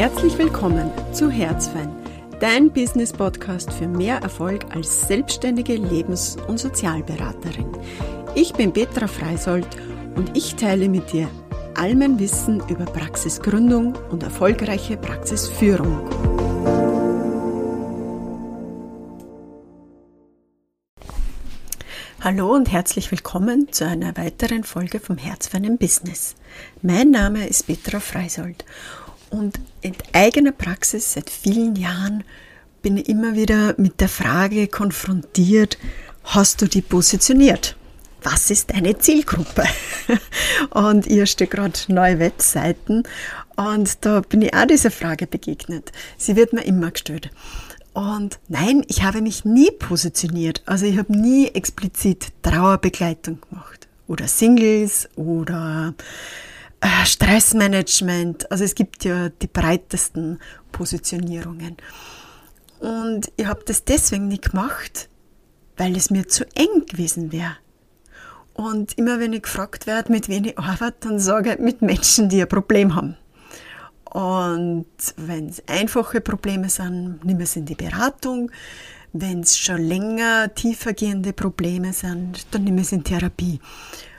Herzlich willkommen zu Herzfein, dein Business-Podcast für mehr Erfolg als selbstständige Lebens- und Sozialberaterin. Ich bin Petra Freisold und ich teile mit dir all mein Wissen über Praxisgründung und erfolgreiche Praxisführung. Hallo und herzlich willkommen zu einer weiteren Folge vom Herzfeinen Business. Mein Name ist Petra Freisold und in eigener Praxis seit vielen Jahren bin ich immer wieder mit der Frage konfrontiert, hast du die positioniert? Was ist deine Zielgruppe? Und ihr steht gerade neue Webseiten und da bin ich auch dieser Frage begegnet. Sie wird mir immer gestellt. Und nein, ich habe mich nie positioniert. Also ich habe nie explizit Trauerbegleitung gemacht. Oder Singles oder Stressmanagement. Also es gibt ja die breitesten Positionierungen. Und ich habe das deswegen nicht gemacht, weil es mir zu eng gewesen wäre. Und immer wenn ich gefragt werde, mit wem ich arbeite, dann sage ich mit Menschen, die ein Problem haben. Und wenn es einfache Probleme sind, nimm es in die Beratung. Wenn es schon länger tiefergehende Probleme sind, dann nimm es in Therapie.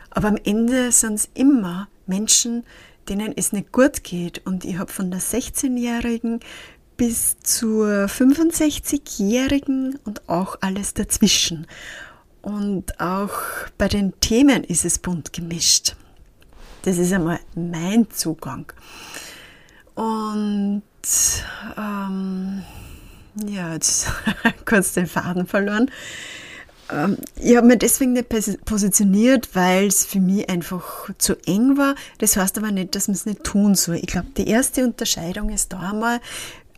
Aber am Ende sind es immer Menschen, denen es nicht gut geht. Und ich habe von der 16-Jährigen bis zur 65-Jährigen und auch alles dazwischen. Und auch bei den Themen ist es bunt gemischt. Das ist einmal mein Zugang. Und ähm, ja, jetzt kurz den Faden verloren. Ähm, ich habe mir deswegen nicht positioniert, weil es für mich einfach zu eng war. Das heißt aber nicht, dass man es nicht tun soll. Ich glaube, die erste Unterscheidung ist da einmal,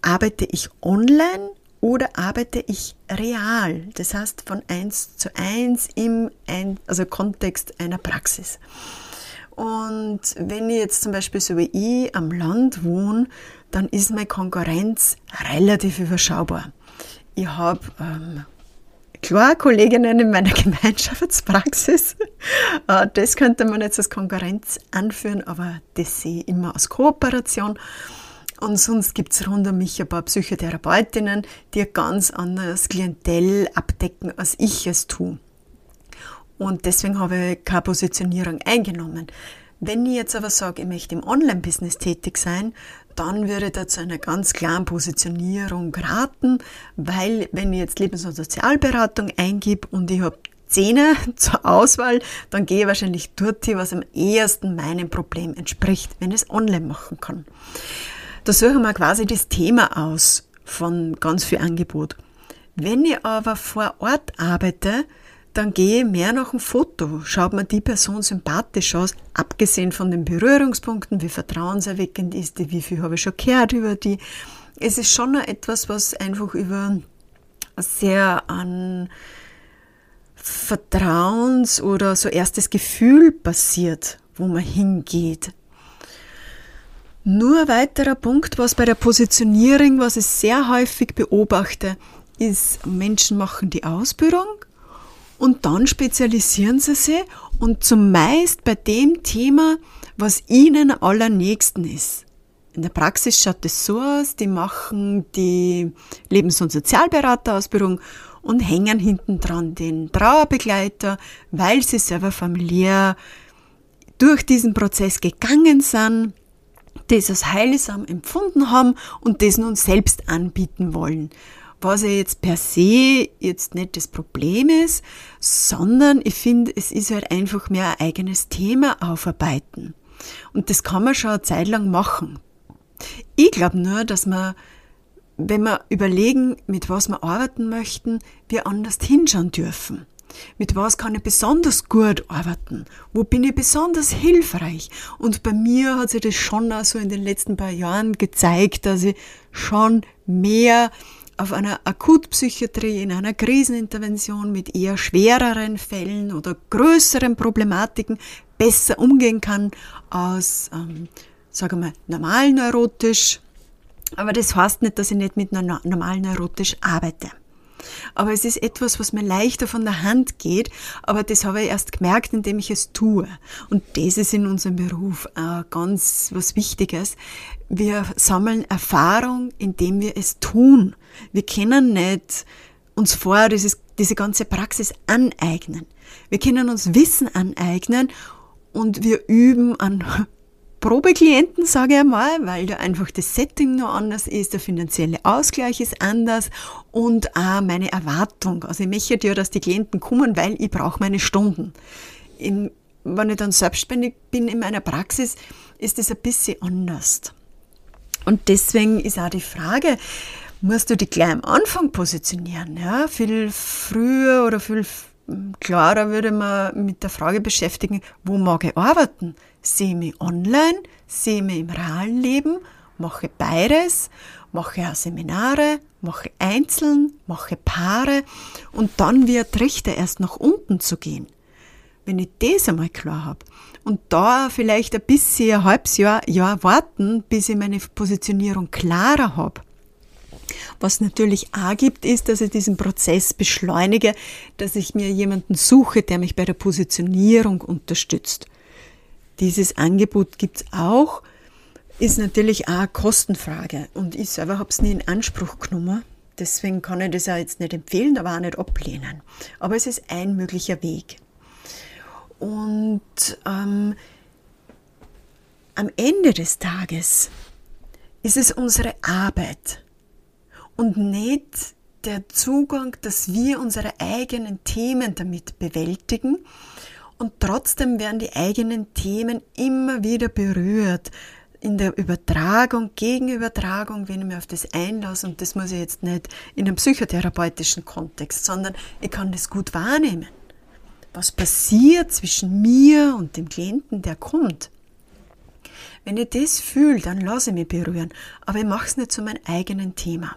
arbeite ich online oder arbeite ich real? Das heißt von eins zu eins im also Kontext einer Praxis. Und wenn ich jetzt zum Beispiel so wie ich am Land wohne, dann ist meine Konkurrenz relativ überschaubar. Ich habe ähm, klar Kolleginnen in meiner Gemeinschaftspraxis. Äh, das könnte man jetzt als Konkurrenz anführen, aber das sehe ich immer als Kooperation. Und sonst gibt es rund um mich ein paar Psychotherapeutinnen, die ein ganz anderes Klientel abdecken, als ich es tue. Und deswegen habe ich keine Positionierung eingenommen. Wenn ich jetzt aber sage, ich möchte im Online-Business tätig sein, dann würde ich da zu einer ganz klaren Positionierung raten, weil wenn ich jetzt Lebens- und Sozialberatung eingib und ich habe Zähne zur Auswahl, dann gehe ich wahrscheinlich dort, was am ehesten meinem Problem entspricht, wenn ich es online machen kann. Da suchen wir quasi das Thema aus von ganz viel Angebot. Wenn ich aber vor Ort arbeite, dann gehe ich mehr nach dem Foto. Schaut mir die Person sympathisch aus, abgesehen von den Berührungspunkten, wie vertrauenserweckend ist die, wie viel habe ich schon gehört über die. Es ist schon etwas, was einfach über sehr an Vertrauens- oder so erstes Gefühl passiert, wo man hingeht. Nur ein weiterer Punkt, was bei der Positionierung, was ich sehr häufig beobachte, ist, Menschen machen die Ausbildung und dann spezialisieren sie sich und zumeist bei dem Thema, was ihnen allernächsten ist. In der Praxis schaut es so aus, die machen die Lebens- und Sozialberaterausbildung und hängen hinten dran den Trauerbegleiter, weil sie selber familiär durch diesen Prozess gegangen sind, das als heilsam empfunden haben und das nun selbst anbieten wollen was ja jetzt per se jetzt nicht das Problem ist, sondern ich finde, es ist halt einfach mehr ein eigenes Thema aufarbeiten. Und das kann man schon eine Zeit lang machen. Ich glaube nur, dass man, wenn wir überlegen, mit was wir arbeiten möchten, wir anders hinschauen dürfen. Mit was kann ich besonders gut arbeiten? Wo bin ich besonders hilfreich? Und bei mir hat sich das schon auch so in den letzten paar Jahren gezeigt, dass ich schon mehr auf einer Akutpsychiatrie, in einer Krisenintervention mit eher schwereren Fällen oder größeren Problematiken besser umgehen kann als, ähm, sagen wir, normal neurotisch. Aber das heißt nicht, dass ich nicht mit normal neurotisch arbeite. Aber es ist etwas, was mir leichter von der Hand geht. Aber das habe ich erst gemerkt, indem ich es tue. Und das ist in unserem Beruf äh, ganz was Wichtiges. Wir sammeln Erfahrung, indem wir es tun. Wir können nicht uns vorher dieses, diese ganze Praxis aneignen. Wir können uns Wissen aneignen und wir üben an Probeklienten, sage ich einmal, weil da einfach das Setting noch anders ist, der finanzielle Ausgleich ist anders und auch meine Erwartung. Also ich möchte ja, dass die Klienten kommen, weil ich brauche meine Stunden. In, wenn ich dann selbstständig bin in meiner Praxis, ist das ein bisschen anders. Und deswegen ist auch die Frage, musst du dich gleich am Anfang positionieren? Ja? Viel früher oder viel klarer würde man mit der Frage beschäftigen, wo mag ich arbeiten? Sehe ich mich online, sehe ich mich im realen Leben, mache beides, mache auch Seminare, mache einzeln, mache Paare und dann ein Trichter erst nach unten zu gehen. Wenn ich das einmal klar habe und da vielleicht ein bisschen ein halbes Jahr, Jahr warten, bis ich meine Positionierung klarer habe, was natürlich auch gibt, ist, dass ich diesen Prozess beschleunige, dass ich mir jemanden suche, der mich bei der Positionierung unterstützt. Dieses Angebot gibt es auch, ist natürlich auch eine Kostenfrage. Und ich selber habe es nie in Anspruch genommen. Deswegen kann ich das auch jetzt nicht empfehlen, aber auch nicht ablehnen. Aber es ist ein möglicher Weg. Und ähm, am Ende des Tages ist es unsere Arbeit, und nicht der Zugang, dass wir unsere eigenen Themen damit bewältigen. Und trotzdem werden die eigenen Themen immer wieder berührt. In der Übertragung, Gegenübertragung, wenn ich mich auf das einlasse, und das muss ich jetzt nicht in einem psychotherapeutischen Kontext, sondern ich kann das gut wahrnehmen. Was passiert zwischen mir und dem Klienten, der kommt? Wenn ich das fühle, dann lasse ich mich berühren, aber ich mache es nicht zu meinem eigenen Thema.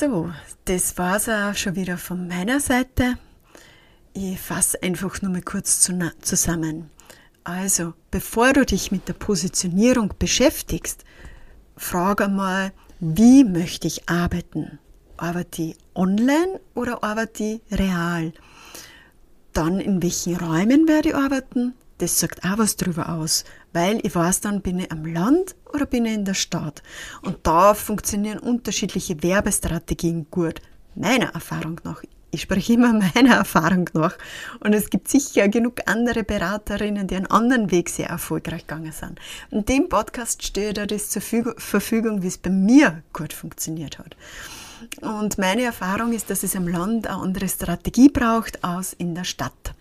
So, das war es auch schon wieder von meiner Seite. Ich fasse einfach nur mal kurz zusammen. Also, bevor du dich mit der Positionierung beschäftigst, frage einmal, wie möchte ich arbeiten? Arbeite ich online oder arbeite ich real? Dann, in welchen Räumen werde ich arbeiten? Das sagt auch was darüber aus, weil ich weiß dann, bin ich am Land oder bin ich in der Stadt? Und da funktionieren unterschiedliche Werbestrategien gut. Meiner Erfahrung nach. Ich spreche immer meiner Erfahrung nach. Und es gibt sicher genug andere Beraterinnen, die einen anderen Weg sehr erfolgreich gegangen sind. In dem Podcast steht da das zur Verfügung, wie es bei mir gut funktioniert hat. Und meine Erfahrung ist, dass es am Land eine andere Strategie braucht als in der Stadt.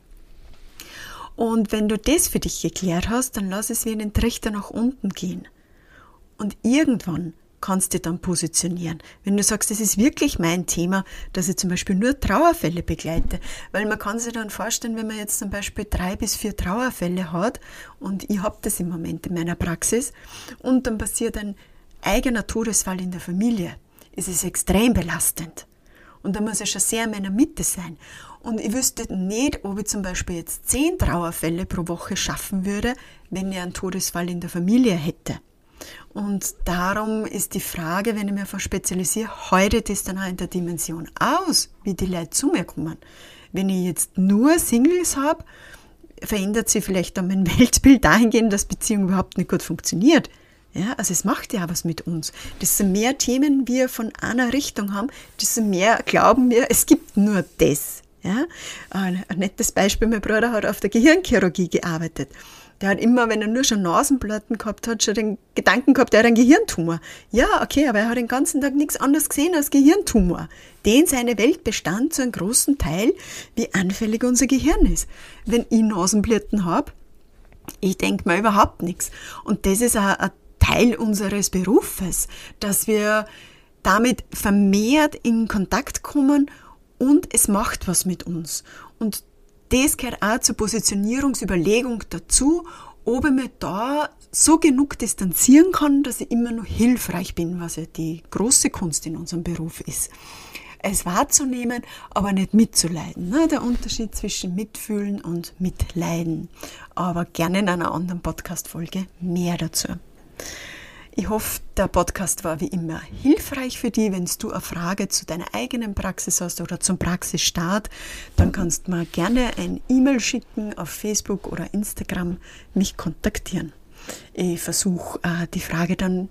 Und wenn du das für dich geklärt hast, dann lass es wie einen Trichter nach unten gehen. Und irgendwann kannst du dann positionieren. Wenn du sagst, das ist wirklich mein Thema, dass ich zum Beispiel nur Trauerfälle begleite, weil man kann sich dann vorstellen, wenn man jetzt zum Beispiel drei bis vier Trauerfälle hat und ich habe das im Moment in meiner Praxis und dann passiert ein eigener Todesfall in der Familie, ist es extrem belastend. Und da muss ich schon sehr in meiner Mitte sein. Und ich wüsste nicht, ob ich zum Beispiel jetzt zehn Trauerfälle pro Woche schaffen würde, wenn ich einen Todesfall in der Familie hätte. Und darum ist die Frage, wenn ich mich spezialisiere, heute das dann auch in der Dimension aus, wie die Leute zu mir kommen. Wenn ich jetzt nur Singles habe, verändert sich vielleicht dann mein Weltbild dahingehend, dass Beziehung überhaupt nicht gut funktioniert. Ja, also es macht ja was mit uns. Desto mehr Themen wir von einer Richtung haben, desto mehr glauben wir, es gibt nur das. Ja? Ein, nettes Beispiel, mein Bruder hat auf der Gehirnchirurgie gearbeitet. Der hat immer, wenn er nur schon Nasenplatten gehabt hat, schon den Gedanken gehabt, er hat einen Gehirntumor. Ja, okay, aber er hat den ganzen Tag nichts anderes gesehen als Gehirntumor. Den seine Welt bestand zu einem großen Teil, wie anfällig unser Gehirn ist. Wenn ich Nasenblüten habe, ich denke mir überhaupt nichts. Und das ist ein, ein Teil unseres Berufes, dass wir damit vermehrt in Kontakt kommen und es macht was mit uns. Und das gehört auch zur Positionierungsüberlegung dazu, ob ich mich da so genug distanzieren kann, dass ich immer noch hilfreich bin, was ja die große Kunst in unserem Beruf ist. Es wahrzunehmen, aber nicht mitzuleiden. Ne? Der Unterschied zwischen Mitfühlen und Mitleiden. Aber gerne in einer anderen Podcast-Folge mehr dazu. Ich hoffe, der Podcast war wie immer hilfreich für dich. Wenn du eine Frage zu deiner eigenen Praxis hast oder zum Praxisstart, dann kannst du mir gerne ein E-Mail schicken auf Facebook oder Instagram, mich kontaktieren. Ich versuche äh, die Frage dann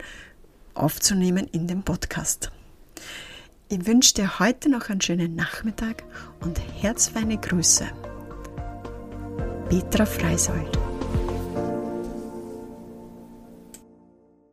aufzunehmen in dem Podcast. Ich wünsche dir heute noch einen schönen Nachmittag und herzfeine Grüße. Petra Freisold.